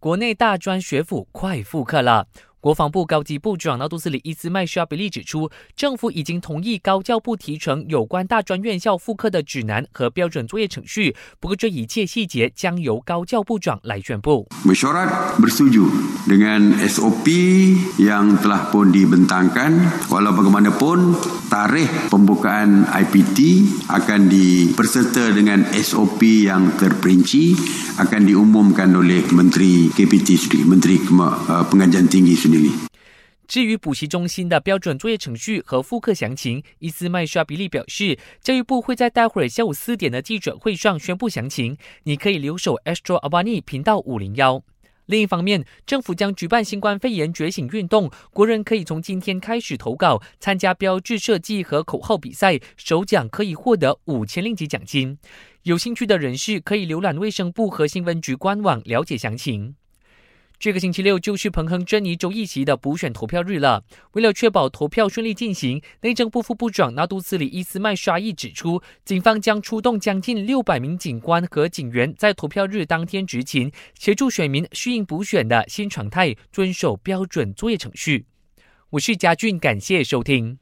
国内大专学府快复课了。国防部高级部长纳杜斯里伊斯麦沙比利指出，政府已经同意高教部提成有关大专院校复课的指南和标准作业程序，不过这一切细节将由高教部长来宣布。Mesyuarat bersetuju dengan SOP yang telah pun dibentangkan, walau bagaimanapun tarikh pembukaan IPT akan diperserta dengan SOP yang terperinci akan diumumkan oleh Menteri KPT sendiri, Menteri Pengajian Tinggi 至于补习中心的标准作业程序和复课详情，伊斯麦沙比利表示，教育部会在待会儿下午四点的记者会上宣布详情。你可以留守 Astro Abani 频道五零幺。另一方面，政府将举办新冠肺炎觉醒运动，国人可以从今天开始投稿参加标志设计和口号比赛，首奖可以获得五千令吉奖金。有兴趣的人士可以浏览卫生部和新闻局官网了解详情。这个星期六就是彭亨珍妮州议席的补选投票日了。为了确保投票顺利进行，内政部副部长纳杜斯里伊斯麦沙伊指出，警方将出动将近六百名警官和警员，在投票日当天执勤，协助选民适应补选的新常态，遵守标准作业程序。我是嘉俊，感谢收听。